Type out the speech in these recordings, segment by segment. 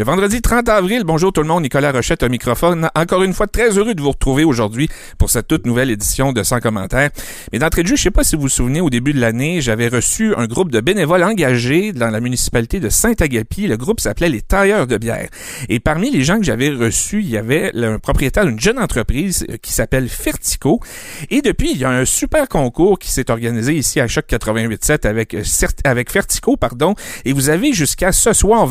Le vendredi 30 avril, bonjour tout le monde, Nicolas Rochette au microphone. Encore une fois, très heureux de vous retrouver aujourd'hui pour cette toute nouvelle édition de 100 commentaires. Mais d'entrée de jeu, je sais pas si vous vous souvenez, au début de l'année, j'avais reçu un groupe de bénévoles engagés dans la municipalité de Saint-Agapi. Le groupe s'appelait les Tailleurs de bière. Et parmi les gens que j'avais reçus, il y avait le propriétaire d'une jeune entreprise euh, qui s'appelle Fertico. Et depuis, il y a un super concours qui s'est organisé ici à Choc 88.7 avec, euh, avec Fertico, pardon. Et vous avez jusqu'à ce soir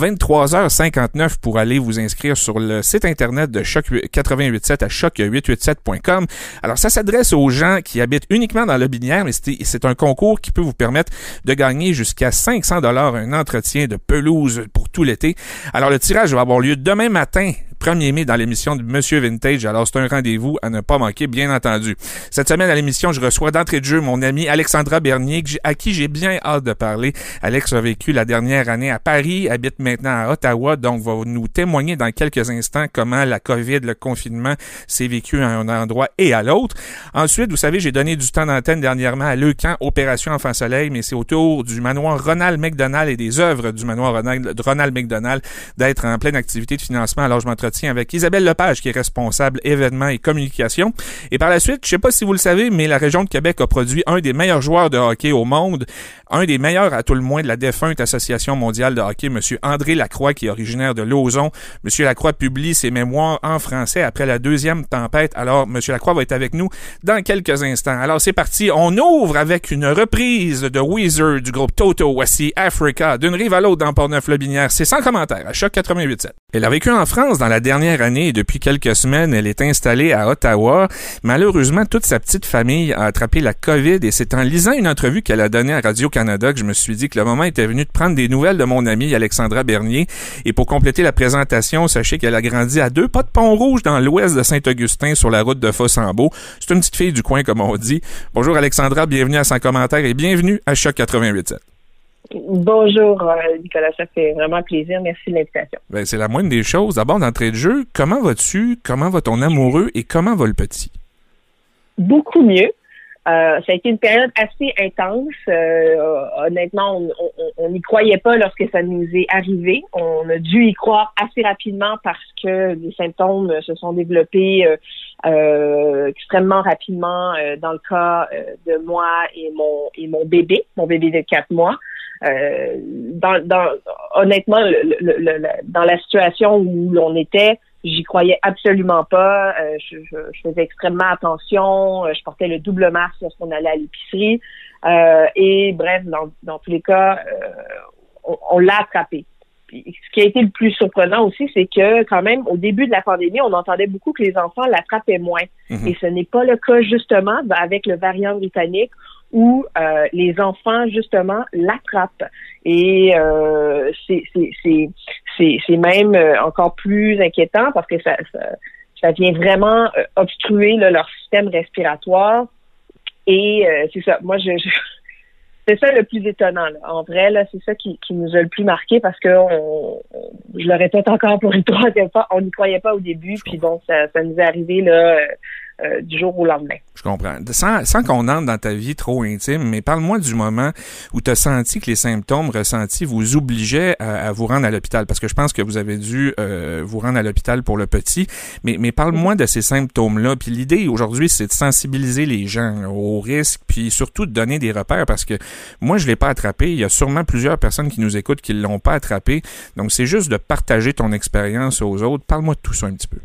23h50 pour aller vous inscrire sur le site internet de Choc 887 à choc887.com. Alors ça s'adresse aux gens qui habitent uniquement dans le binière, mais c'est un concours qui peut vous permettre de gagner jusqu'à 500 dollars un entretien de pelouse pour tout l'été. Alors le tirage va avoir lieu demain matin 1er mai dans l'émission de Monsieur Vintage. Alors, c'est un rendez-vous à ne pas manquer, bien entendu. Cette semaine à l'émission, je reçois d'entrée de jeu mon ami Alexandra Bernier, à qui j'ai bien hâte de parler. Alex a vécu la dernière année à Paris, habite maintenant à Ottawa, donc va nous témoigner dans quelques instants comment la COVID, le confinement s'est vécu à un endroit et à l'autre. Ensuite, vous savez, j'ai donné du temps d'antenne dernièrement à Leucan, Opération Enfant Soleil, mais c'est autour du manoir Ronald McDonald et des œuvres du manoir Ronald, Ronald McDonald d'être en pleine activité de financement. Alors, je m'entretiens avec Isabelle Lepage, qui est responsable événements et communication. Et par la suite, je sais pas si vous le savez, mais la région de Québec a produit un des meilleurs joueurs de hockey au monde, un des meilleurs à tout le moins de la défunte Association mondiale de hockey, Monsieur André Lacroix, qui est originaire de Lauson. Monsieur Lacroix publie ses mémoires en français après la deuxième tempête. Alors, Monsieur Lacroix va être avec nous dans quelques instants. Alors, c'est parti. On ouvre avec une reprise de Weezer du groupe Toto. Voici Africa, d'une rive à l'autre dans Portneuf-le-Binière. C'est sans commentaire, à Choc 88.7. Elle a vécu en France dans la dernière année et depuis quelques semaines, elle est installée à Ottawa. Malheureusement, toute sa petite famille a attrapé la COVID et c'est en lisant une entrevue qu'elle a donnée à Radio-Canada que je me suis dit que le moment était venu de prendre des nouvelles de mon amie Alexandra Bernier. Et pour compléter la présentation, sachez qu'elle a grandi à deux pas de Pont-Rouge dans l'ouest de Saint-Augustin sur la route de Fossambeau. C'est une petite fille du coin, comme on dit. Bonjour Alexandra, bienvenue à 100 commentaires et bienvenue à Choc 88.7. Bonjour, euh, Nicolas. Ça fait vraiment plaisir. Merci de l'invitation. Ben, c'est la moindre des choses. D'abord, d'entrée de jeu, comment vas-tu? Comment va ton amoureux? Et comment va le petit? Beaucoup mieux. Euh, ça a été une période assez intense. Euh, honnêtement, on n'y croyait pas lorsque ça nous est arrivé. On a dû y croire assez rapidement parce que les symptômes se sont développés extrêmement rapidement dans le cas de moi et mon et mon bébé, mon bébé de quatre mois. Euh, dans, dans, honnêtement, le, dans la situation où l'on était, j'y croyais absolument pas. Euh, je, je, faisais extrêmement attention. Euh, je portais le double masque lorsqu'on allait à l'épicerie. et bref, dans, dans tous les cas, on, on l'a attrapé. ce qui a été le plus surprenant aussi, c'est que quand même, au début de la pandémie, on entendait beaucoup que les enfants l'attrapaient moins. Mhm. Et ce n'est pas le cas justement avec le variant britannique où euh, les enfants justement l'attrapent. Et euh, c'est c'est même euh, encore plus inquiétant parce que ça ça, vient vraiment euh, obstruer leur système respiratoire. Et c'est ça. Moi je, c'est ça le plus étonnant là. en vrai là c'est ça qui, qui nous a le plus marqué parce que on, je le répète encore pour une troisième fois on n'y croyait pas au début. Puis bon ça, ça nous est arrivé là euh, du jour au lendemain. Je comprends. Sans, sans qu'on entre dans ta vie trop intime, mais parle-moi du moment où tu as senti que les symptômes ressentis vous obligeaient à, vous rendre à l'hôpital, parce que je pense que vous avez dû euh, vous rendre à l'hôpital pour le petit, mais, mais parle-moi de ces symptômes-là. Puis l'idée aujourd'hui, c'est de sensibiliser les gens aux risques, puis surtout de donner des repères, parce que moi, je l'ai pas attrapé. Il y a sûrement plusieurs personnes qui nous écoutent qui l'ont pas attrapé. Donc, c'est juste de partager ton expérience aux autres. Parle-moi de tout ça un petit peu.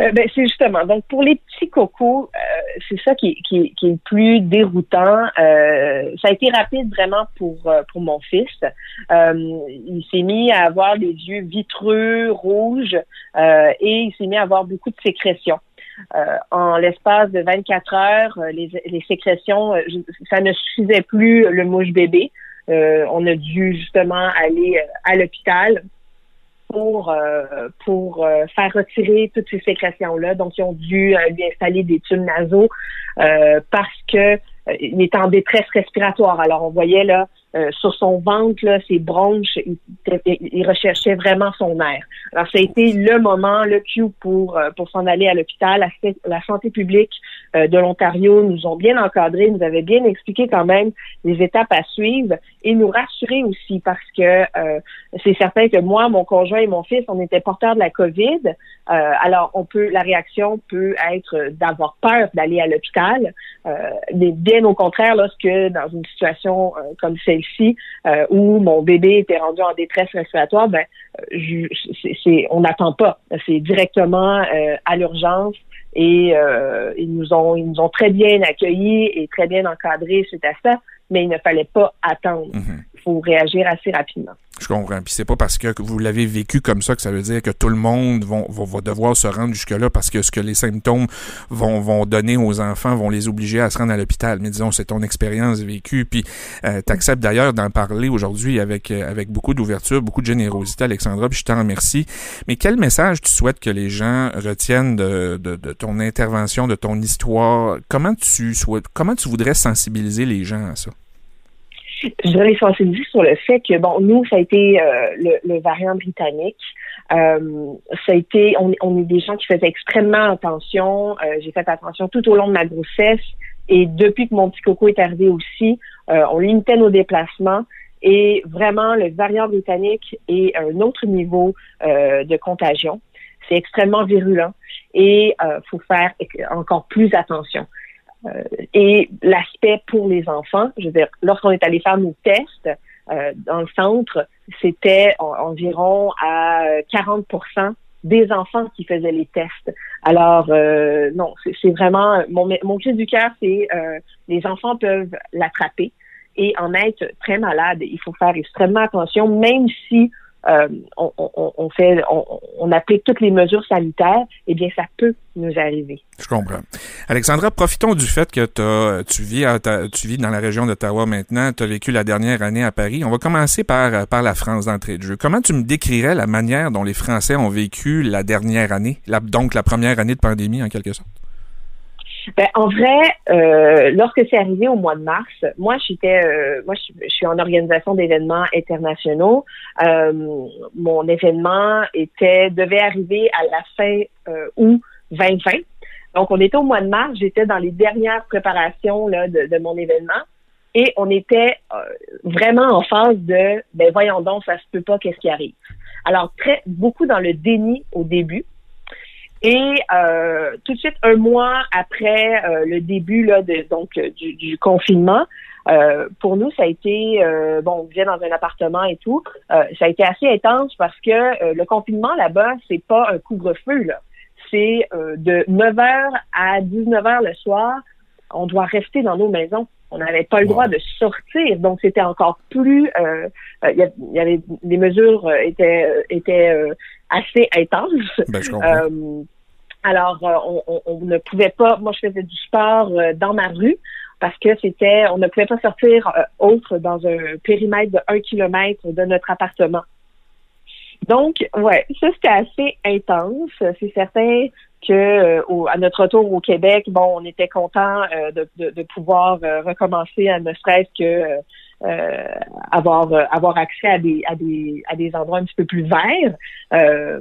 Euh, ben, c'est justement. Donc, pour les petits cocos, euh, c'est ça qui, qui, qui, est le plus déroutant. Euh, ça a été rapide vraiment pour, pour mon fils. il s'est mis à avoir des yeux vitreux, rouges, et il s'est mis à avoir beaucoup de sécrétions. en l'espace de 24 heures, les, les sécrétions, ça ne suffisait plus le mouche bébé. on a dû justement aller à l'hôpital pour euh, pour euh, faire retirer toutes ces sécrétions-là. Donc, ils ont dû euh, lui installer des tubes nasaux parce que il est en détresse respiratoire. Alors, on voyait là euh, sur son ventre, là, ses bronches, il, recherchait vraiment son air. Alors, ça a été le moment, le cue pour, euh, pour s'en aller à l'hôpital. La, santé publique de l'Ontario nous ont bien encadrés, nous avait bien expliqué quand même les étapes à suivre et nous rassurer aussi parce que c'est certain que moi, mon conjoint et mon fils, on était porteurs de la COVID. alors, on peut, la réaction peut être d'avoir peur d'aller à l'hôpital, mais bien au contraire, lorsque dans une situation comme celle ici euh, où mon bébé était rendu en détresse respiratoire, ben, c'est, on n'attend pas. C'est directement euh, à l'urgence et euh, ils nous ont ils nous ont très bien accueillis et très bien encadrés suite à ça, mais il ne fallait pas attendre. Mm-hmm. Faut réagir assez rapidement. Je comprends. Puis c'est pas parce que vous l'avez vécu comme ça que ça veut dire que tout le monde va, va, devoir se rendre jusque-là parce que ce que les symptômes vont, vont donner aux enfants vont les obliger à se rendre à l'hôpital. Mais disons, c'est ton expérience vécue. Puis euh, tu acceptes d'ailleurs d'en parler aujourd'hui avec, euh, avec beaucoup d'ouverture, beaucoup de générosité, Alexandra, puis je t'en remercie. Mais quel message tu souhaites que les gens retiennent de, de, de ton intervention, de ton histoire? Comment tu souhaites, comment tu voudrais sensibiliser les gens à ça? Je voudrais sensibiliser sur le fait que, bon, nous, ça a été euh, le, variant britannique. Euh, ça a été, on, on, est des gens qui faisaient extrêmement attention. Euh, j'ai fait attention tout au long de ma grossesse et depuis que mon petit coco est arrivé aussi, on limitait nos déplacements. Et vraiment, le variant britannique est un autre niveau de contagion. C'est extrêmement virulent et il faut faire encore plus attention. Euh, et l'aspect pour les enfants, je veux dire, lorsqu'on est allé faire nos tests euh, dans le centre, c'était environ à 40% des enfants qui faisaient les tests. Alors, euh, non, c'est vraiment mon, mon cri du cœur, c'est les enfants peuvent l'attraper et en être très malade. Il faut faire extrêmement attention, même si euh, on, applique toutes les mesures sanitaires, eh bien, ça peut nous arriver. Je comprends. Alexandra, profitons du fait que tu vis, dans la région d'Ottawa maintenant, tu as vécu la dernière année à Paris. On va commencer par, par la France d'entrée de jeu. Comment tu me décrirais la manière dont les Français ont vécu la dernière année, donc la première année de pandémie en quelque sorte? Ben, en vrai, euh, lorsque c'est arrivé au mois de mars, moi j'étais, euh, moi je, suis en organisation d'événements internationaux. Euh, mon événement était devait arriver à la fin août 2020. Donc on était au mois de mars, j'étais dans les dernières préparations là, de, de mon événement. Et on était vraiment en phase de ben voyons donc, ça se peut pas, qu'est-ce qui arrive? Alors très beaucoup dans le déni au début. Et euh, tout de suite, un mois après euh, le début là, de, donc euh, du, confinement, pour nous, ça a été bon, on vient dans un appartement et tout. ça a été assez intense parce que le confinement là-bas, c'est pas un couvre-feu là. C'est de 9h à 19h le soir, on doit rester dans nos maisons. On n'avait pas le droit de sortir, donc c'était encore plus. Il y, avait les mesures étaient étaient assez intense. Ben, euh, alors, euh, on, on, ne pouvait pas. Moi, je faisais du sport euh, dans ma rue parce que c'était, on ne pouvait pas sortir autre dans un périmètre de un kilomètre de notre appartement. Donc, ouais, ça c'était assez intense. C'est certain que à notre retour au Québec, bon, on était content de, de, de, pouvoir recommencer à ne serait-ce que euh, avoir euh, avoir accès à des à des à des endroits un petit peu plus verts. Euh,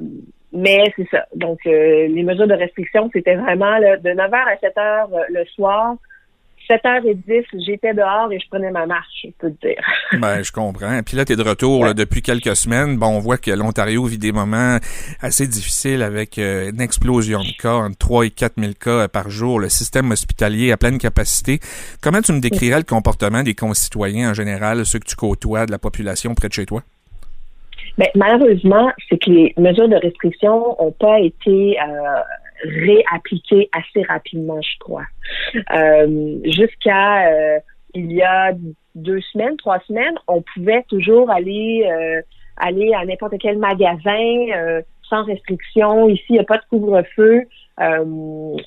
mais c'est ça. Donc, les mesures de restriction, c'était vraiment de 9h à 7h le soir, 7h10, j'étais dehors et je prenais ma marche, je peux te dire. ben, je comprends. Puis là, tu es de retour depuis quelques semaines. Bon, on voit que l'Ontario vit des moments assez difficiles avec euh, une explosion de cas, entre 3 et 4 000 cas par jour, le système hospitalier à pleine capacité. Comment tu me décrirais le comportement des concitoyens en général, ceux que tu côtoies de la population près de chez toi? Ben, malheureusement, c'est que les mesures de restriction n'ont pas été euh, réappliquer assez rapidement, je crois. Euh, Jusqu'à euh, il y a deux semaines, trois semaines, on pouvait toujours aller euh, aller à n'importe quel magasin sans restriction. Ici, il n'y a pas de couvre-feu.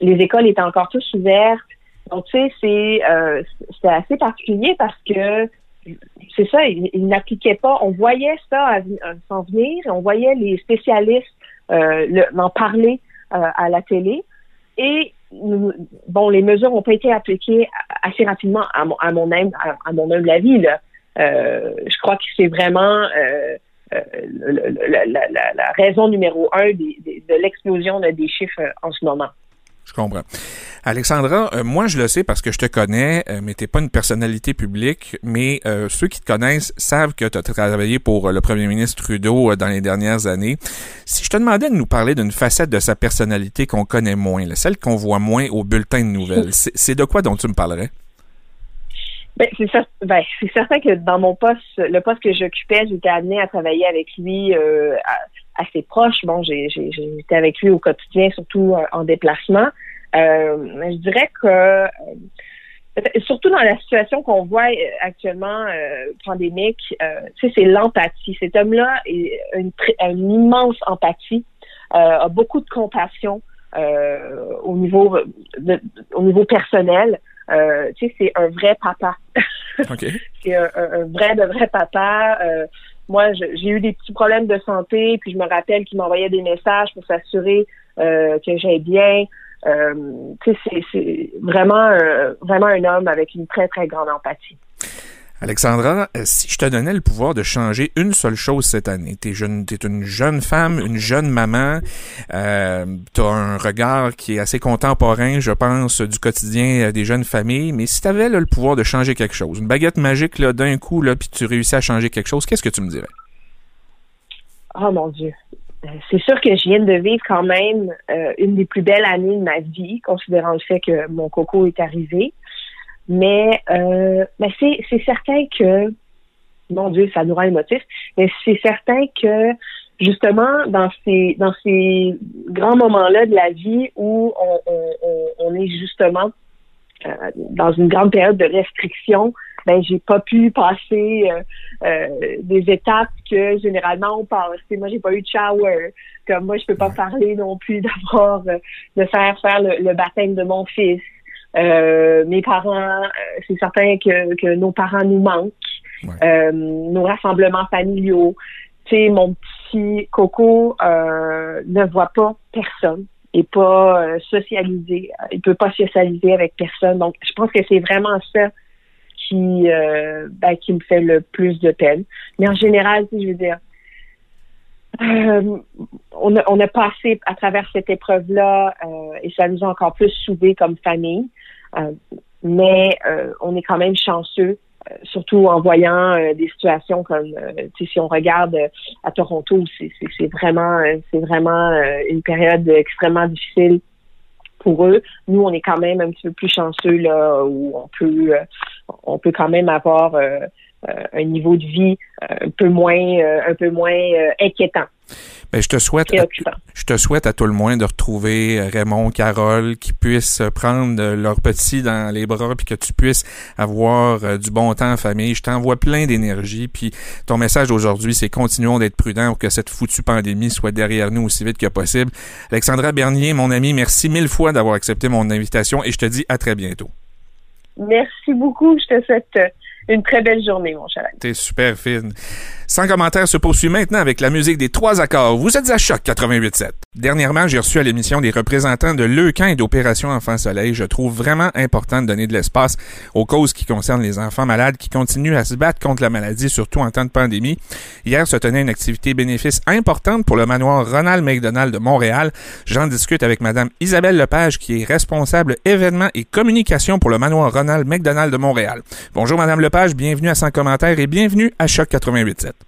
les écoles étaient encore tous ouvertes. Donc, tu sais, c'est assez particulier parce que c'est ça, ils, il n'appliquaient pas. On voyait ça s'en venir, on voyait les spécialistes en parler à la télé. Et bon, les mesures n'ont pas été appliquées assez rapidement à mon, à mon, humble, à, mon humble avis. Là. je crois que c'est vraiment la, raison numéro un de l'explosion des chiffres en ce moment. Je comprends. Alexandra, euh, moi je le sais parce que je te connais, euh, mais t'es pas une personnalité publique, mais euh, ceux qui te connaissent savent que tu as travaillé pour le premier ministre Trudeau dans les dernières années. Si je te demandais de nous parler d'une facette de sa personnalité qu'on connaît moins, celle qu'on voit moins au bulletin de nouvelles, c'est de quoi dont tu me parlerais? Ben, ben, c'est certain que dans mon poste, le poste que j'occupais, j'étais amenée à travailler avec lui assez proche. Bon, j'ai j'étais avec lui au quotidien, surtout euh, en déplacement. Euh, je dirais que euh, surtout dans la situation qu'on voit actuellement pandémique, tu sais, c'est l'empathie. Cet homme-là une, une, immense empathie, a beaucoup de compassion au niveau au niveau personnel. tu sais, c'est un vrai papa. c'est un, un, vrai de vrai papa moi, j'ai eu des petits problèmes de santé, puis je me rappelle qu'il m'envoyait des messages pour s'assurer euh, que j'aille bien. Euh, c'est vraiment, vraiment un homme avec une très, très grande empathie. Alexandra, euh, si je te donnais le pouvoir de changer une seule chose cette année, t'es jeune, t'es une jeune femme, une jeune maman, euh, t'as un regard qui est assez contemporain, je pense, du quotidien euh, des jeunes familles. Mais si t'avais le pouvoir de changer quelque chose, une baguette magique là d'un coup là, puis tu réussis à changer quelque chose, qu'est-ce que tu me dirais? Oh mon Dieu, euh, c'est sûr que je viens de vivre quand même une des plus belles années de ma vie, considérant le fait que mon coco est arrivé. Mais, euh, mais c'est certain que, mon Dieu, ça nous rend émotif, mais c'est certain que justement dans ces dans ces grands moments-là de la vie où on, on, on est justement euh, dans une grande période de restriction, ben j'ai pas pu passer euh, euh, des étapes que généralement on passe. moi j'ai pas eu de shower, comme moi je peux pas parler non plus d'avoir de faire faire le baptême de mon fils. Euh, mes parents, euh, c'est certain que, que nos parents nous manquent. Euh, nos rassemblements familiaux. Tu sais, mon petit Coco ne voit pas personne et pas socialisé. Il peut pas socialiser avec personne. Donc, je pense que c'est vraiment ça qui, ben, qui me fait le plus de peine. Mais en général, je veux dire, on, a, on a passé à travers cette épreuve-là et ça nous a encore plus soudés comme famille. Euh, mais euh, on est quand même chanceux euh, surtout en voyant des situations comme si on regarde à Toronto, c'est vraiment c'est vraiment une période extrêmement difficile pour eux. Nous, on est quand même un petit peu plus chanceux là où on peut on peut quand même avoir un niveau de vie un peu moins un peu moins inquiétant. Ben, je te souhaite, à, je te souhaite à tout le moins de retrouver euh, Raymond, Carole, qui puissent prendre leur petit dans les bras, puis que tu puisses avoir euh, du bon temps en famille. Je t'envoie plein d'énergie, puis ton message d'aujourd'hui, c'est continuons d'être prudents pour que cette foutue pandémie soit derrière nous aussi vite que possible. Alexandra Bernier, mon ami, merci mille fois d'avoir accepté mon invitation et je te dis à très bientôt. Merci beaucoup. Je te souhaite euh, une très belle journée, mon cher. T'es super fine. Sans commentaire se poursuit maintenant avec la musique des trois accords. Vous êtes à Choc 88.7. Dernièrement, j'ai reçu à l'émission des représentants de Leucan et d'Opération Enfants Soleil. Je trouve vraiment important de donner de l'espace aux causes qui concernent les enfants malades qui continuent à se battre contre la maladie, surtout en temps de pandémie. Hier se tenait une activité bénéfice importante pour le manoir Ronald McDonald de Montréal. J'en discute avec Madame Isabelle Lepage, qui est responsable événements et communication pour le manoir Ronald McDonald de Montréal. Bonjour Madame Lepage bienvenue à 100 commentaires et bienvenue à Choc 88.7.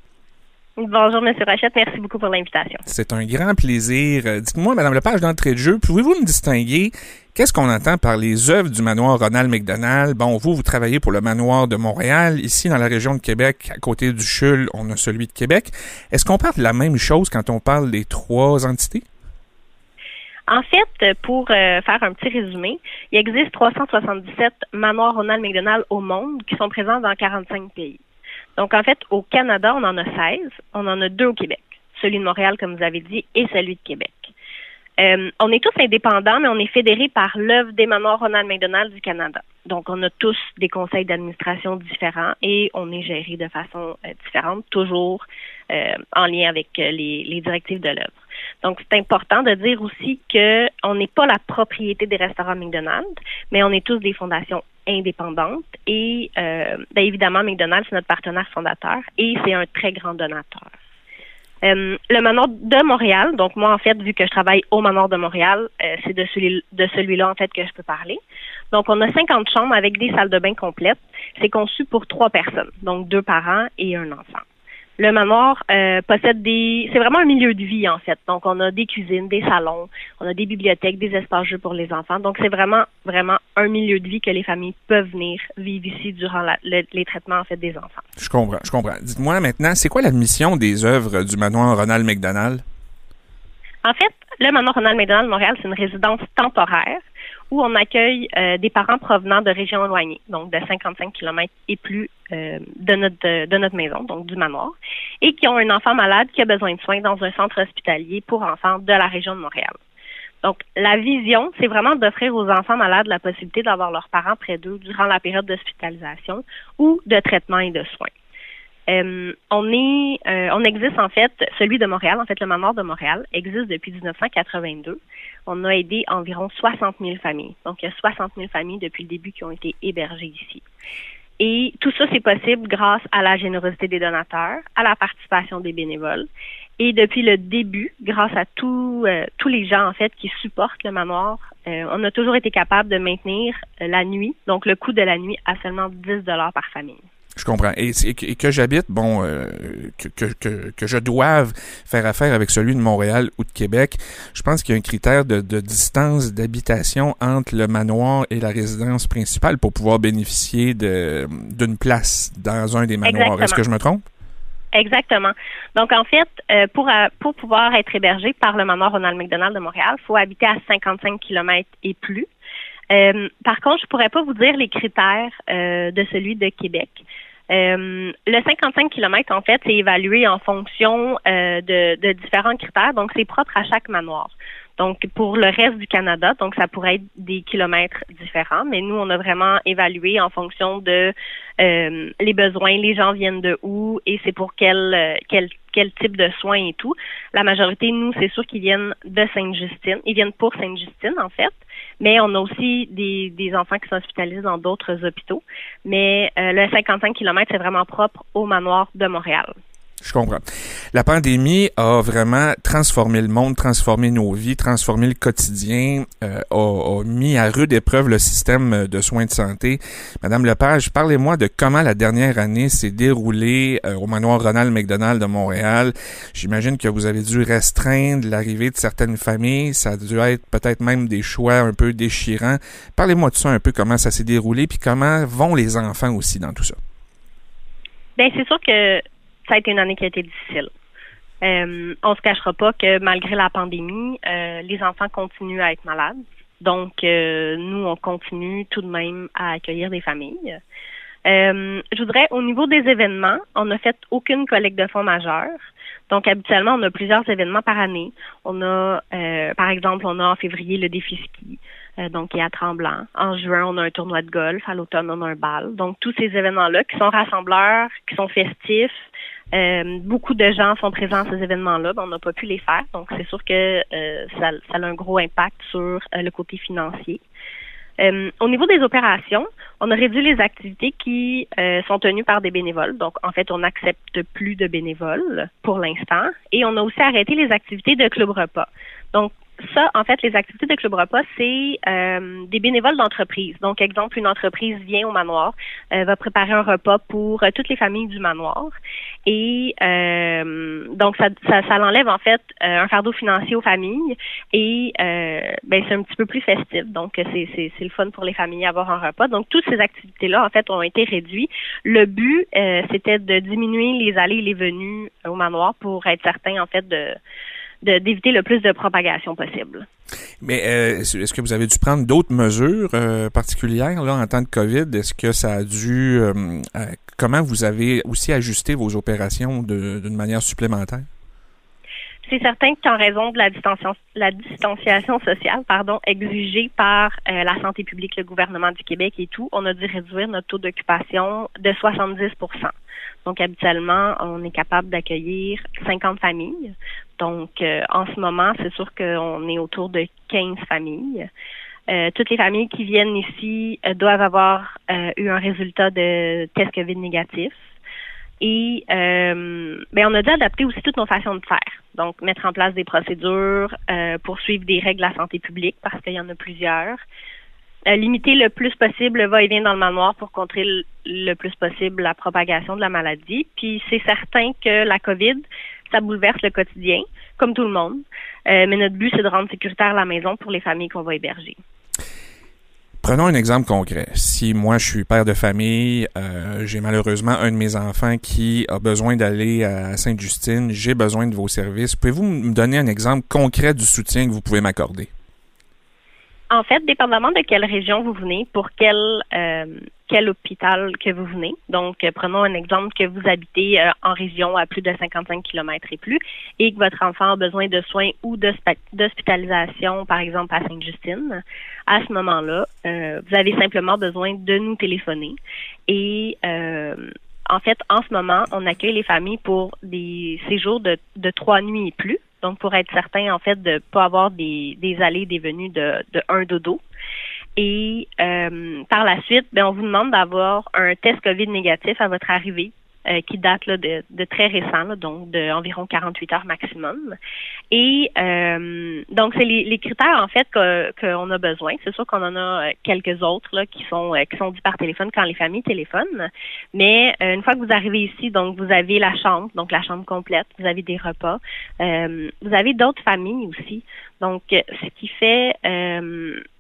Bonjour, M. Rachette. Merci beaucoup pour l'invitation. C'est un grand plaisir. Euh, dites-moi, Madame Lepage, d'entrée de jeu, pouvez-vous me distinguer qu'est-ce qu'on entend par les œuvres du manoir Ronald McDonald? Bon, vous, vous travaillez pour le manoir de Montréal. Ici, dans la région de Québec, à côté du CHUL, on a celui de Québec. Est-ce qu'on parle de la même chose quand on parle des trois entités? En fait, pour euh, faire un petit résumé, il existe 377 manoirs Ronald McDonald au monde qui sont présents dans 45 pays. Donc, en fait, au Canada, on en a 16. On en a deux au Québec. Celui de Montréal, comme vous avez dit, et celui de Québec. Euh, on est tous indépendants, mais on est fédérés par l'œuvre des manoirs Ronald McDonald du Canada. Donc, on a tous des conseils d'administration différents et on est géré de façon euh, différente, toujours en lien avec les directives de l'œuvre. Donc, c'est important de dire aussi que on n'est pas la propriété des restaurants McDonald's, mais on est tous des fondations indépendantes. Et euh, bien évidemment, McDonald's, c'est notre partenaire fondateur et c'est un très grand donateur. Euh, le manoir de Montréal, donc moi en fait, vu que je travaille au manoir de Montréal, euh, c'est de celui de celui-là en fait que je peux parler. Donc on a 50 chambres avec des salles de bain complètes. C'est conçu pour trois personnes, donc deux parents et un enfant. Le manoir euh, possède des... C'est vraiment un milieu de vie, en fait. Donc, on a des cuisines, des salons, on a des bibliothèques, des espaces jeux pour les enfants. Donc, c'est vraiment, vraiment un milieu de vie que les familles peuvent venir vivre ici durant les traitements, en fait, des enfants. Je comprends, je comprends. Dites-moi maintenant, c'est quoi la mission des œuvres du manoir Ronald McDonald? En fait, le manoir Ronald McDonald Montréal, c'est une résidence temporaire on accueille euh, des parents provenant de régions éloignées, donc de 55 km et plus euh, de, notre, de, notre maison, donc du manoir, et qui ont un enfant malade qui a besoin de soins dans un centre hospitalier pour enfants de la région de Montréal. Donc, la vision, c'est vraiment d'offrir aux enfants malades la possibilité d'avoir leurs parents près d'eux durant la période d'hospitalisation ou de traitement et de soins. Euh, euh, on existe en fait, celui de Montréal, en fait le manoir de Montréal existe depuis 1982. On a aidé environ 60 000 familles. Donc il y a 60 000 familles depuis le début qui ont été hébergées ici. Et tout ça, c'est possible grâce à la générosité des donateurs, à la participation des bénévoles. Et depuis le début, grâce à tous euh, tous les gens en fait qui supportent le manoir, on a toujours été capable de maintenir la nuit, donc le coût de la nuit à seulement 10 dollars par famille. Je comprends. Et, que j'habite, bon, euh, que, que, que, je doive faire affaire avec celui de Montréal ou de Québec, je pense qu'il y a un critère de, de distance d'habitation entre le manoir et la résidence principale pour pouvoir bénéficier d'une place dans un des manoirs. Est-ce que je me trompe? Exactement. Donc, en fait, euh, pour, euh, pour pouvoir être hébergé par le manoir Ronald McDonald de Montréal, il faut habiter à 55 km et plus. Euh, par contre, je pourrais pas vous dire les critères de celui de Québec. Euh, le 55 km, en fait, c'est évalué en fonction de, de, différents critères, donc c'est propre à chaque manoir. Donc, pour le reste du Canada, donc ça pourrait être des kilomètres différents, mais nous, on a vraiment évalué en fonction de les besoins, les gens viennent de où et c'est pour quel, quel, quel type de soins et tout. La majorité, nous, c'est sûr qu'ils viennent de Sainte-Justine. Ils viennent pour Sainte-Justine, en fait. Mais on a aussi des, enfants qui sont hospitalisés dans d'autres hôpitaux. Mais euh, le 55 km, c'est vraiment propre au manoir de Montréal. Je comprends. La pandémie a vraiment transformé le monde, transformé nos vies, transformé le quotidien, euh, a, mis à rude épreuve le système de soins de santé. Madame Lepage, parlez-moi de comment la dernière année s'est déroulée euh, au manoir Ronald McDonald de Montréal. J'imagine que vous avez dû restreindre l'arrivée de certaines familles. Ça a dû être peut-être même des choix un peu déchirants. Parlez-moi de ça un peu, comment ça s'est déroulé, puis comment vont les enfants aussi dans tout ça? Bien, c'est sûr que ça a été une année qui a été difficile. Euh, on se cachera pas que malgré la pandémie, euh, les enfants continuent à être malades. Donc, euh, nous, on continue tout de même à accueillir des familles. Euh, je voudrais, au niveau des événements, on n'a fait aucune collecte de fonds majeure. Donc, habituellement, on a plusieurs événements par année. On a, par exemple, on a en février le défi ski, donc qui est à Tremblant. En juin, on a un tournoi de golf. À l'automne, on a un bal. Donc, tous ces événements-là qui sont rassembleurs, qui sont festifs, euh, beaucoup de gens sont présents à ces événements-là, on n'a pas pu les faire, donc c'est sûr que euh, ça, ça, a un gros impact sur euh, le côté financier. au niveau des opérations, on a réduit les activités qui sont tenues par des bénévoles. Donc, en fait, on n'accepte plus de bénévoles pour l'instant. Et on a aussi arrêté les activités de club repas. Donc, ça, en fait, les activités de Club Repas, c'est euh, des bénévoles d'entreprise. Donc, exemple, une entreprise vient au manoir, euh, va préparer un repas pour euh, toutes les familles du manoir. Et donc, ça, ça, ça l'enlève, en fait, un fardeau financier aux familles. Et ben, c'est un petit peu plus festif. Donc, c'est, c'est, c'est le fun pour les familles d'avoir un repas. Donc, toutes ces activités-là, en fait, ont été réduites. Le but, c'était de diminuer les allées et les venues au manoir pour être certain, en fait, de d'éviter le plus de propagation possible. Mais euh, est-ce que vous avez dû prendre d'autres mesures euh, particulières là en temps de COVID? Est-ce que ça a dû euh, comment vous avez aussi ajusté vos opérations d'une manière supplémentaire? C'est certain qu'en raison de la, distanciation, la distanciation sociale pardon, exigée par la santé publique, le gouvernement du Québec et tout, on a dû réduire notre taux d'occupation de 70 Donc, habituellement, on est capable d'accueillir 50 familles. Donc, euh, en ce moment, c'est sûr qu'on est autour de 15 familles. Euh, toutes les familles qui viennent ici doivent avoir eu un résultat de test COVID négatif. Et euh, ben, on a dû adapter aussi toutes nos façons de faire. Donc, mettre en place des procédures euh, pour suivre des règles de la santé publique parce qu'il y en a plusieurs. Euh, limiter le plus possible le va-et-vient dans le manoir pour contrer le, plus possible la propagation de la maladie. Puis c'est certain que la COVID, ça bouleverse le quotidien, comme tout le monde. Euh, mais notre but, c'est de rendre sécuritaire la maison pour les familles qu'on va héberger. Prenons un exemple concret. Si moi je suis père de famille, euh, j'ai malheureusement un de mes enfants qui a besoin d'aller à Sainte-Justine, j'ai besoin de vos services. Pouvez-vous me donner un exemple concret du soutien que vous pouvez m'accorder? En fait, dépendamment de quelle région vous venez, pour quel euh, quel hôpital que vous venez. Donc, euh, prenons un exemple que vous habitez euh, en région à plus de 55 km et plus et que votre enfant a besoin de soins ou d'hospitalisation, par exemple à Sainte-Justine. À ce moment-là, vous avez simplement besoin de nous téléphoner et en fait, en ce moment, on accueille les familles pour des séjours de trois nuits et plus. Donc, pour être certain, en fait, de pas avoir des, des allées, des venues de, de un dodo. Et euh, par la suite, ben, on vous demande d'avoir un test COVID négatif à votre arrivée euh, qui date là, de, de très récent, donc d'environ 48 heures maximum. Et euh, donc, c'est les, les, critères en fait qu'on a besoin. C'est sûr qu'on en a euh, quelques autres là, qui sont qui sont dits par téléphone quand les familles téléphonent. Mais une fois que vous arrivez ici, donc vous avez la chambre, donc la chambre complète, vous avez des repas, vous avez d'autres familles aussi. Donc, ce qui fait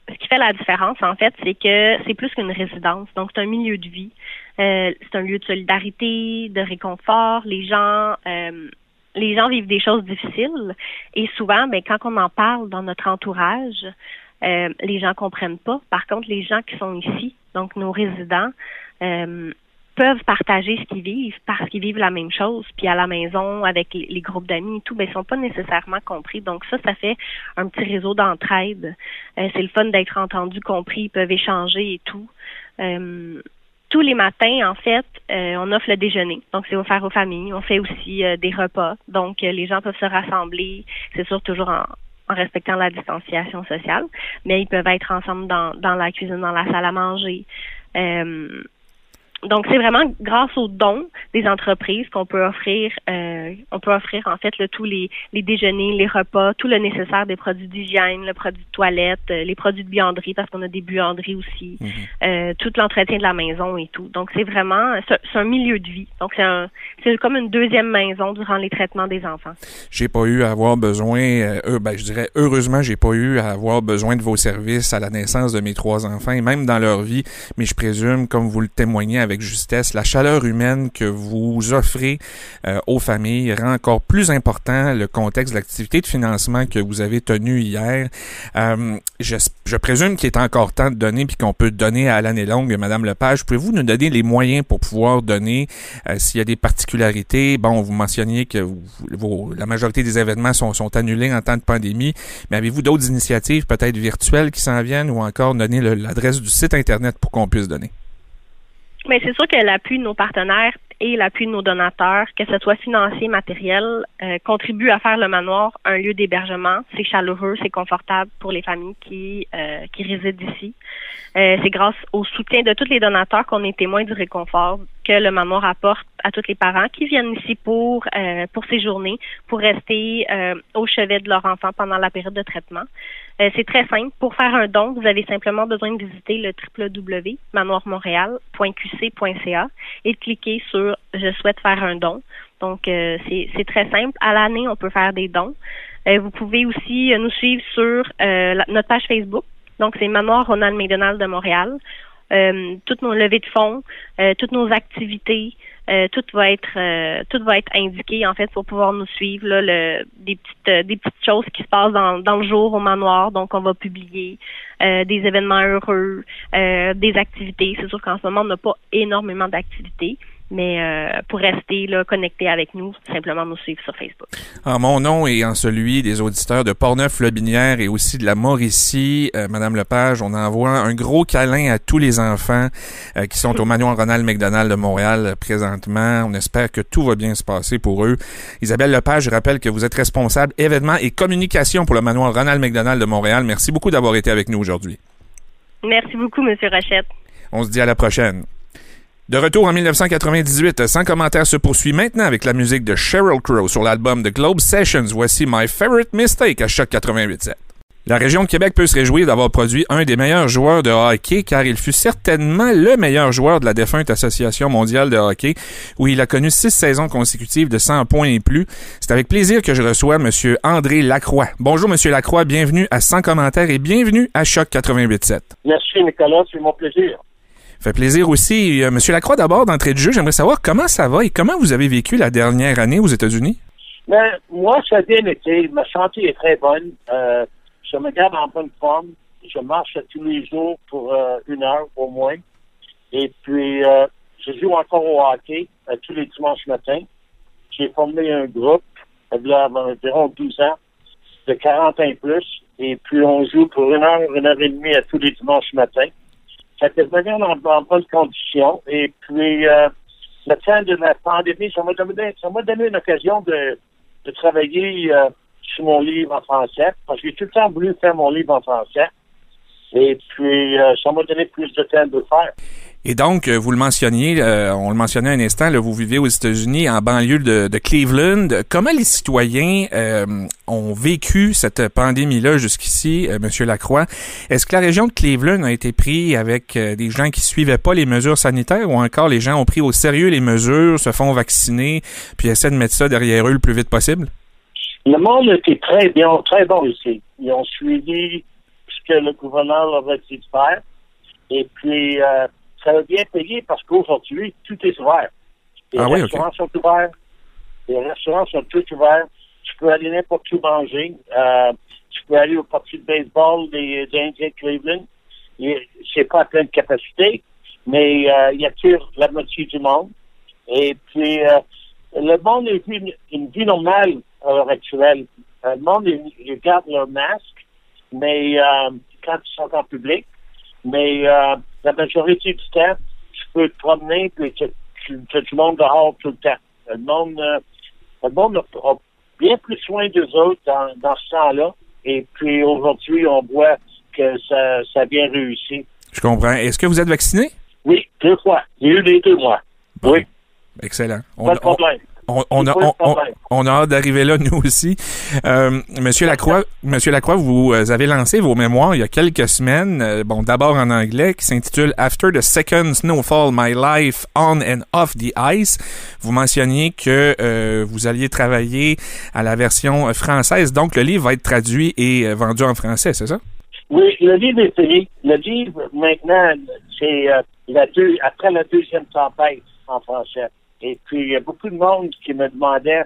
ce qui fait la différence, en fait, c'est que c'est plus qu'une résidence. Donc, c'est un milieu de vie. Euh, c'est un lieu de solidarité, de réconfort. Les gens, euh, les gens vivent des choses difficiles. Et souvent, ben, quand on en parle dans notre entourage, euh, les gens comprennent pas. Par contre, les gens qui sont ici, donc nos résidents, peuvent partager ce qu'ils vivent parce qu'ils vivent la même chose. Puis à la maison, avec les, groupes d'amis et tout, ben, ils sont pas nécessairement compris. Donc ça, ça fait un petit réseau d'entraide. Euh, c'est le fun d'être entendu, compris. Ils peuvent échanger et tout. Euh, tous les matins, en fait, euh, on offre le déjeuner. Donc, c'est offert aux familles. On fait aussi des repas. Donc, les gens peuvent se rassembler. C'est sûr, toujours en, en respectant la distanciation sociale, mais ils peuvent être ensemble dans, dans la cuisine, dans la salle à manger. Euh, donc, c'est vraiment grâce aux dons des entreprises qu'on peut offrir, euh, on peut offrir en fait le tous les, les déjeuners, les repas, tout le nécessaire des produits d'hygiène, le produit de toilette, euh, les produits de buanderie parce qu'on a des buanderies aussi, mhm. euh, tout l'entretien de la maison et tout. Donc, c'est vraiment, c'est un milieu de vie. Donc, c'est un, c'est comme une deuxième maison durant les traitements des enfants. J'ai pas eu à avoir besoin, euh, ben, je dirais heureusement, j'ai pas eu à avoir besoin de vos services à la naissance de mes trois enfants et même dans leur vie, mais je présume, comme vous le témoignez avec justesse, la chaleur humaine que vous offrez euh, aux familles rend encore plus important le contexte de l'activité de financement que vous avez tenu hier. Euh, je, je, présume qu'il est encore temps de donner puis qu'on peut donner à l'année longue, Madame Lepage. Pouvez-vous nous donner les moyens pour pouvoir donner euh, s'il y a des particularités? Bon, vous mentionniez que la majorité des événements sont, sont annulés en temps de pandémie, mais avez-vous d'autres initiatives peut-être virtuelles qui s'en viennent ou encore donner l'adresse du site Internet pour qu'on puisse donner? Mais c'est sûr que l'appui de nos partenaires et l'appui de nos donateurs, que ce soit financier, matériel, euh, contribue à faire le manoir un lieu d'hébergement. C'est chaleureux, c'est confortable pour les familles qui, euh, qui résident ici. Euh, c'est grâce au soutien de tous les donateurs qu'on est témoins du réconfort que le manoir apporte à tous les parents qui viennent ici pour euh, pour séjourner, pour rester euh, au chevet de leur enfant pendant la période de traitement. Euh, c'est très simple. Pour faire un don, vous avez simplement besoin de visiter le www.manoirmontréal.qc.ca et de cliquer sur Je souhaite faire un don. Donc, c'est très simple. À l'année, on peut faire des dons. vous pouvez aussi nous suivre sur notre page Facebook. Donc, c'est Manoir Ronald McDonald de Montréal. Euh, toutes nos levées de fonds, euh, toutes nos activités, euh, tout va être tout va être indiqué en fait pour pouvoir nous suivre là, le, des petites des petites choses qui se passent dans, dans le jour au manoir. Donc on va publier des événements heureux des activités. C'est sûr qu'en ce moment on n'a pas énormément d'activités Mais euh, pour rester là, connecté avec nous, simplement nous suivre sur Facebook. En mon nom et en celui des auditeurs de Portneuf-Lobinière et aussi de la Mauricie, euh, Madame Lepage, on envoie un gros câlin à tous les enfants euh, qui sont au manoir Ronald McDonald de Montréal présentement. On espère que tout va bien se passer pour eux. Isabelle Lepage, je rappelle que vous êtes responsable événements et communication pour le manoir Ronald McDonald de Montréal. Merci beaucoup d'avoir été avec nous aujourd'hui. Merci beaucoup, Monsieur Rochette. On se dit à la prochaine. De retour en 1998, sans commentaire se poursuit maintenant avec la musique de Sheryl Crow sur l'album The Globe Sessions. Voici My Favorite Mistake à Choc 88.7. La région de Québec peut se réjouir d'avoir produit un des meilleurs joueurs de hockey car il fut certainement le meilleur joueur de la défunte Association mondiale de hockey où il a connu six saisons consécutives de 100 points et plus. C'est avec plaisir que je reçois Monsieur André Lacroix. Bonjour Monsieur Lacroix, bienvenue à Sans commentaire et bienvenue à Choc 88.7. Merci Nicolas, c'est mon plaisir. Fait plaisir aussi. Euh, Monsieur Lacroix, d'abord, d'entrée de jeu, j'aimerais savoir comment ça va et comment vous avez vécu la dernière année aux États-Unis? Ben, moi, ça a bien été. Ma santé est très bonne. Euh, je me garde en bonne forme. Je marche tous les jours pour euh, une heure au moins. Et puis, je joue encore au hockey tous les dimanches matins. J'ai formé un groupe a environ 12 ans, de 40 ans et plus. Et puis, on joue pour une heure, une heure et demie à tous les dimanches matins. Fait venir en, en bonne condition. Et puis, euh, le temps de la pandémie, ça m'a donné, ça m'a donné une occasion de, de travailler euh, sur mon livre en français, parce que j'ai tout le temps voulu faire mon livre en français. Et puis, euh, ça m'a donné plus de temps de le faire. Et donc, euh, vous le mentionniez, euh, on le mentionnait un instant, vous vivez aux États-Unis, en banlieue de, Cleveland. Comment les citoyens euh, ont vécu cette pandémie-là jusqu'ici, euh, Monsieur Lacroix? Est-ce que la région de Cleveland a été prise avec des gens qui suivaient pas les mesures sanitaires ou encore les gens ont pris au sérieux les mesures, se font vacciner, puis essaient de mettre ça derrière eux le plus vite possible? Le monde était très bien, très bon ici. Ils ont suivi ce que le gouverneur avait dit de faire. Et puis, ça a bien payé parce qu'aujourd'hui, tout est ouvert. Les Ah oui, restaurants sont ouverts. Les restaurants sont tous ouverts. Tu peux aller n'importe où manger. Euh, tu peux aller au parti de baseball des, des Indiens de Cleveland. Il- C'est pas à pleine capacité, mais euh, il attire la moitié du monde. Et puis, euh, le monde est une, une vie normale à l'heure actuelle. Euh, Le monde, ils gardent leur masque, mais euh, quand ils sont en public, mais euh, la majorité du temps, tu peux te promener puis tu as du monde dehors tout le temps. Le monde, euh, le monde a, a bien plus soin d'eux autres dans, dans ce temps-là. Et puis aujourd'hui, on voit que ça, ça a bien réussi. Je comprends. Est-ce que vous êtes vacciné? Oui, deux fois. Il y a eu les deux mois. Bon. Oui, Excellent. On, pas de problème. on- on a, on- a hâte d'arriver là, nous aussi. Euh, Monsieur Lacroix, Monsieur Lacroix, vous euh, avez lancé vos mémoires il y a quelques semaines. euh, bon, d'abord en anglais, qui s'intitule After the Second Snowfall, My Life on and Off the Ice. Vous mentionniez que euh, vous alliez travailler à la version française, donc le livre va être traduit et vendu en français, c'est ça? Oui, le livre est fini. Le livre, maintenant, c'est euh, après la deuxième tempête en français. Et puis, il y a beaucoup de monde qui me demandait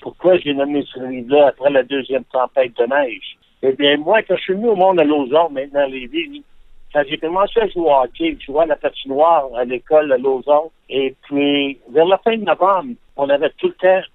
pourquoi j'ai nommé ce livre-là après la deuxième tempête de neige. Eh bien, moi, quand je suis venu au monde à Lausanne, maintenant à Lévis, quand j'ai commencé à jouer au hockey, je jouais à la patinoire à l'école à Lausanne. Et puis, vers la fin de novembre, on avait tout le temps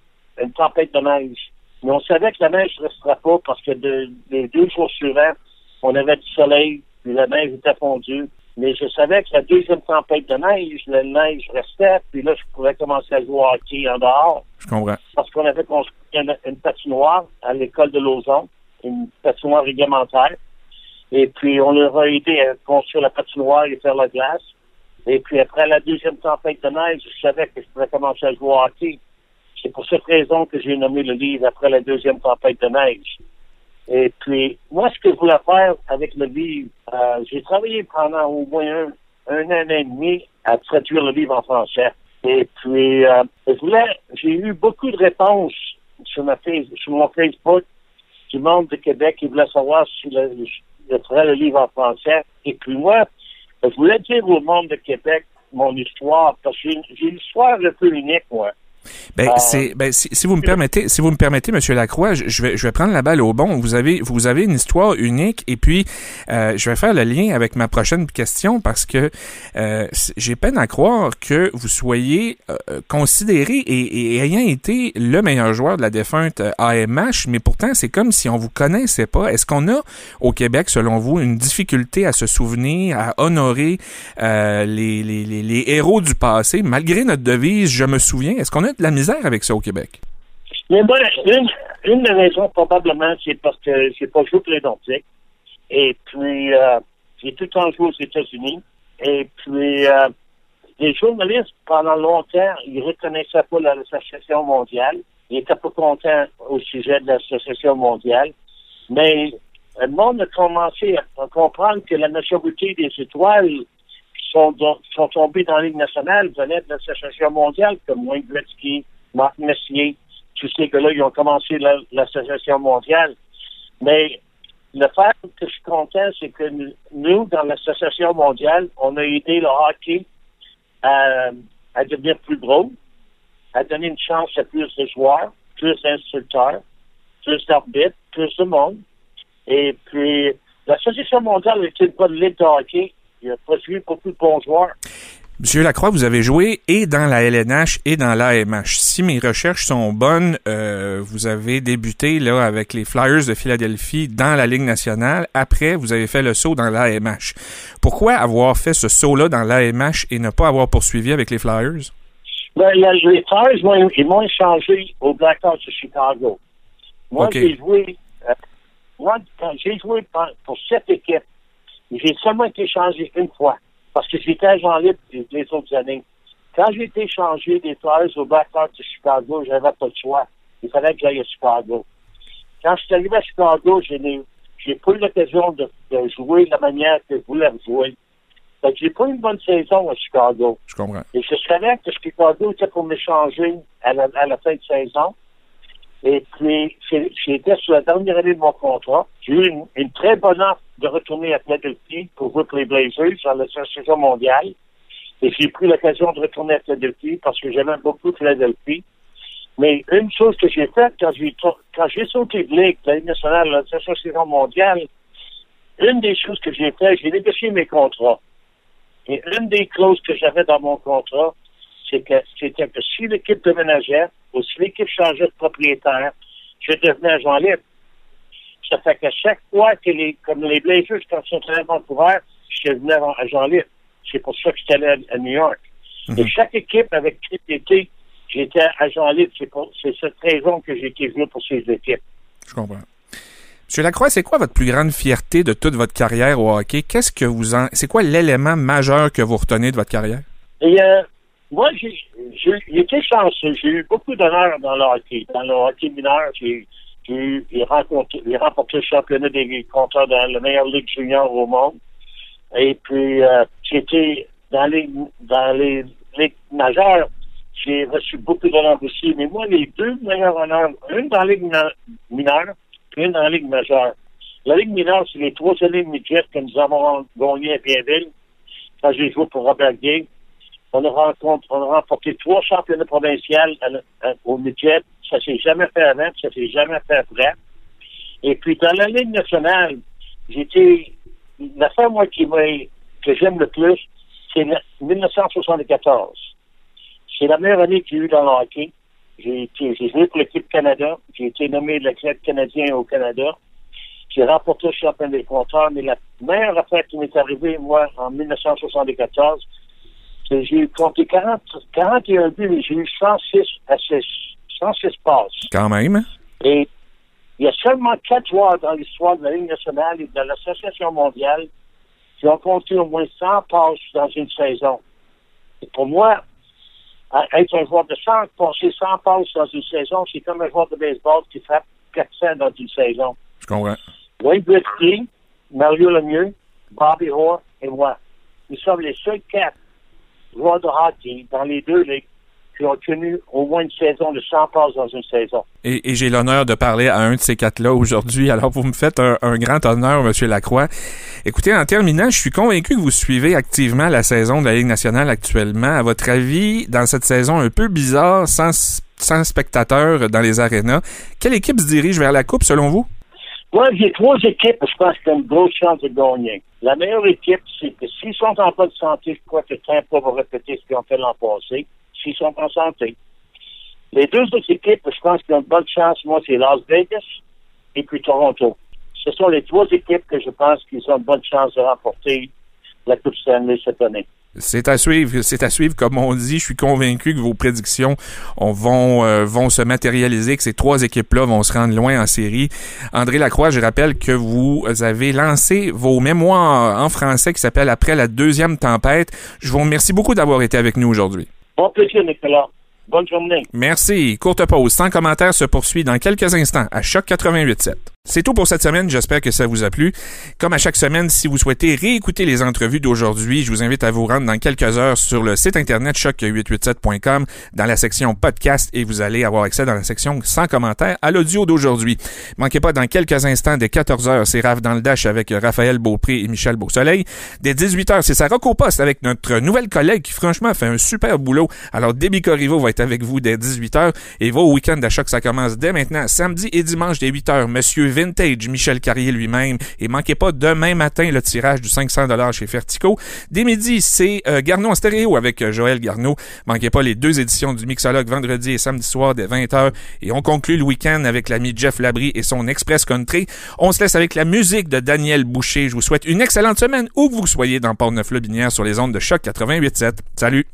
une tempête de neige. Mais on savait que la neige ne restera pas parce que de- les deux jours suivants, on avait du soleil, puis la neige était fondue. Mais je savais que la deuxième tempête de neige, la neige restait, puis là, je pouvais commencer à jouer au hockey en dehors Je comprends. parce qu'on avait construit une, une patinoire à l'école de Lausanne, une patinoire réglementaire. Et puis, on leur a aidé à construire la patinoire et faire la glace. Et puis, après la deuxième tempête de neige, je savais que je pouvais commencer à jouer au hockey. C'est pour cette raison que j'ai nommé le livre après la deuxième tempête de neige. Et puis, moi, ce que je voulais faire avec le livre, euh, j'ai travaillé pendant au moins un, un an et demi à traduire le livre en français. Et puis, euh, je voulais, j'ai eu beaucoup de réponses sur, ma face, sur mon Facebook du monde de Québec qui voulait savoir si le, je ferais le livre en français. Et puis moi, je voulais dire au monde de Québec mon histoire, parce que j'ai une- une histoire un peu unique, moi. Ben, c'est, ben, si, si, vous me permettez, si vous me permettez, Monsieur Lacroix, je, vais, je vais prendre la balle au bon. Vous avez, vous avez une histoire unique, et puis euh, je vais faire le lien avec ma prochaine question parce que euh, j'ai peine à croire que vous soyez euh, considéré et, et, ayant été le meilleur joueur de la défunte AMH, mais pourtant c'est comme si on vous connaissait pas. Est-ce qu'on a au Québec, selon vous, une difficulté à se souvenir, à honorer les, les, les, les héros du passé, malgré notre devise Je me souviens. Est-ce qu'on a de la misère avec ça au Québec? Mais moi, une, des raisons, probablement, c'est parce que j'ai pas joué les Et puis, euh, j'ai tout le temps joué aux États-Unis. Et puis, euh, les journalistes, pendant longtemps, ils reconnaissaient pas l'Association mondiale. Ils étaient pas contents au sujet de l'Association mondiale. Mais le monde a commencé à comprendre que la majorité des étoiles sont, sont tombées dans la Ligue nationale venaient de l'Association mondiale, comme Wayne Gretzky, Marc Messier, tous ces gars-là, ils ont commencé l'Association mondiale. Mais le fait que je suis content, c'est que nous, dans l'Association mondiale, on a aidé le hockey à, devenir plus gros, à donner une chance à plus de joueurs, plus d'instructeurs, plus d'arbitres, plus de monde. Et puis, l'Association mondiale n'est pas de ligue de hockey. A produit beaucoup de bons joueurs. Monsieur Lacroix, vous avez joué et dans la LNH et dans l'AMH. Si mes recherches sont bonnes, euh, vous avez débuté là avec les Flyers de Philadelphie dans la Ligue nationale. Après, vous avez fait le saut dans l'AMH. Pourquoi avoir fait ce saut-là dans l'AMH et ne pas avoir poursuivi avec les Flyers? Ben, les Flyers ils m'ont échangé au Blackhawks de Chicago. Moi, j'ai joué, euh, moi, j'ai joué pour cette équipe, j'ai seulement été échangé une fois parce que j'étais agent libre les autres années. Quand j'ai été changé des Flyers au Blackhawks de Chicago, j'avais pas de choix. Il fallait que j'aille à Chicago. Quand je suis arrivé à Chicago, je n'ai j'ai pas eu l'occasion de, jouer de la manière que je voulais jouer. Fait j'ai pas eu une bonne saison à Chicago. Je comprends. Et je savais que Chicago était pour m'échanger à la, à la fin de saison. Et puis, j'étais sur la dernière année de mon contrat. J'ai eu une, très bonne offre de retourner à Philadelphie pour jouer les Blazers dans la saison mondiale. Et j'ai pris l'occasion de retourner à Philadelphie parce que j'aimais beaucoup Philadelphie. Mais une chose que j'ai faite quand j'ai quand j'ai sauté de ligue, la Ligue nationale, la saison mondiale, une des choses que j'ai fait, j'ai négocié mes contrats. Et une des clauses que j'avais dans mon contrat, c'était que si l'équipe déménageait ou si l'équipe changeait de propriétaire, je devenais agent libre. Ça fait que chaque fois que les, comme les Blazers, quand ils sont allés à Vancouver, je devenais agent libre. C'est pour ça que j'étais allé à, New York. Mhm. Et chaque équipe avec qui j'étais, j'étais agent libre. C'est cette raison que j'ai été venu pour ces équipes. Je comprends. Monsieur Lacroix, c'est quoi votre plus grande fierté de toute votre carrière au hockey? Qu'est-ce que vous en, c'est quoi l'élément majeur que vous retenez de votre carrière? Et, euh, moi, j'ai, été chanceux. J'ai eu beaucoup d'honneur dans le hockey. Dans le hockey mineur, j'ai, j'ai, remporté, le championnat des compteurs dans la meilleure ligue junior au monde. Et puis, euh, j'étais dans les, dans les ligues majeures. J'ai reçu beaucoup d'honneurs aussi. Mais moi, les deux meilleurs honneurs, une dans la ligue mineure et une dans la ligue majeure. La ligue mineure, c'est les trois années midget que nous avons gagné à Bienville quand j'ai joué pour Robert Gay. On a, on remporté trois championnats provinciaux au midget. Ça s'est jamais fait avant, ça s'est jamais fait après. Et puis, dans la Ligue nationale, j'étais, l'affaire, moi, qui que j'aime le plus, c'est 1974. C'est la meilleure année que j'ai eue dans le hockey. J'ai joué pour l'équipe Canada. J'ai été nommé le club canadien au Canada. J'ai remporté le championnat des compteurs, mais la meilleure affaire qui m'est arrivée, moi, en 1974, j'ai compté 40, 41 buts, mais j'ai eu 106 assists, 106 passes. Quand même. Et il y a seulement quatre joueurs dans l'histoire de la Ligue nationale et de l'Association mondiale qui ont compté au moins 100 passes dans une saison. Et pour moi, être un joueur de 100, passer 100 passes dans une saison, c'est comme un joueur de baseball qui frappe 400 dans une saison. Je comprends. Wayne Gretzky, Mario Lemieux, Bobby Orr et moi. Nous sommes les seuls quatre joueurs de hockey dans les deux ligues qui ont tenu au moins une saison de 100 passes dans une saison. Et, j'ai l'honneur de parler à un de ces quatre-là aujourd'hui. Alors, vous me faites un, grand honneur, Monsieur Lacroix. Écoutez, en terminant, je suis convaincu que vous suivez activement la saison de la Ligue nationale actuellement. À votre avis, dans cette saison un peu bizarre, sans, sans spectateurs dans les arénas, quelle équipe se dirige vers la Coupe, selon vous? Moi, j'ai trois équipes, je pense qu'il y a une grosse chance de gagner. La meilleure équipe, c'est que s'ils sont en bonne santé, je crois que Tampa va répéter ce qu'ils ont fait l'an passé, s'ils sont en santé. Les deux autres équipes, je pense qu'ils ont une bonne chance, moi, c'est Las Vegas et puis Toronto. Ce sont les trois équipes que je pense qu'ils ont une bonne chance de remporter la Coupe Stanley cette année. C'est à suivre, c'est à suivre. Comme on dit, je suis convaincu que vos prédictions vont euh, vont se matérialiser, que ces trois équipes-là vont se rendre loin en série. André Lacroix, je rappelle que vous avez lancé vos mémoires en français qui s'appelle Après la deuxième tempête. Je vous remercie beaucoup d'avoir été avec nous aujourd'hui. Bon plaisir, Nicolas. Bonne journée. Merci. Courte pause. Sans commentaire se poursuit dans quelques instants à Choc 88.7. C'est tout pour cette semaine. J'espère que ça vous a plu. Comme à chaque semaine, si vous souhaitez réécouter les entrevues d'aujourd'hui, je vous invite à vous rendre dans quelques heures sur le site internet choc887.com dans la section podcast et vous allez avoir accès dans la section sans commentaires à l'audio d'aujourd'hui. Manquez pas dans quelques instants dès 14 heures, c'est Raph dans le dash avec Raphaël Beaupré et Michel Beausoleil. Dès 18 heures, c'est Sarah Poste avec notre nouvelle collègue qui franchement fait un super boulot. Alors Debbie Corriveau va être avec vous dès 18 heures et vos week-end à choc ça commence dès maintenant samedi et dimanche dès 8 heures. Monsieur vintage Michel Carrier lui-même. Et manquez pas demain matin le tirage du 500 dollars chez Fertico. Dès midi, c'est euh, en stéréo avec euh, Joël Garneau. Manquez pas les deux éditions du Mixologue vendredi et samedi soir dès 20h. Et on conclut le week-end avec l'ami Jeff Labry et son Express Country. On se laisse avec la musique de Daniel Boucher. Je vous souhaite une excellente semaine où que vous soyez dans Port-Neuf-Le-Binière sur les ondes de choc 88.7. Salut!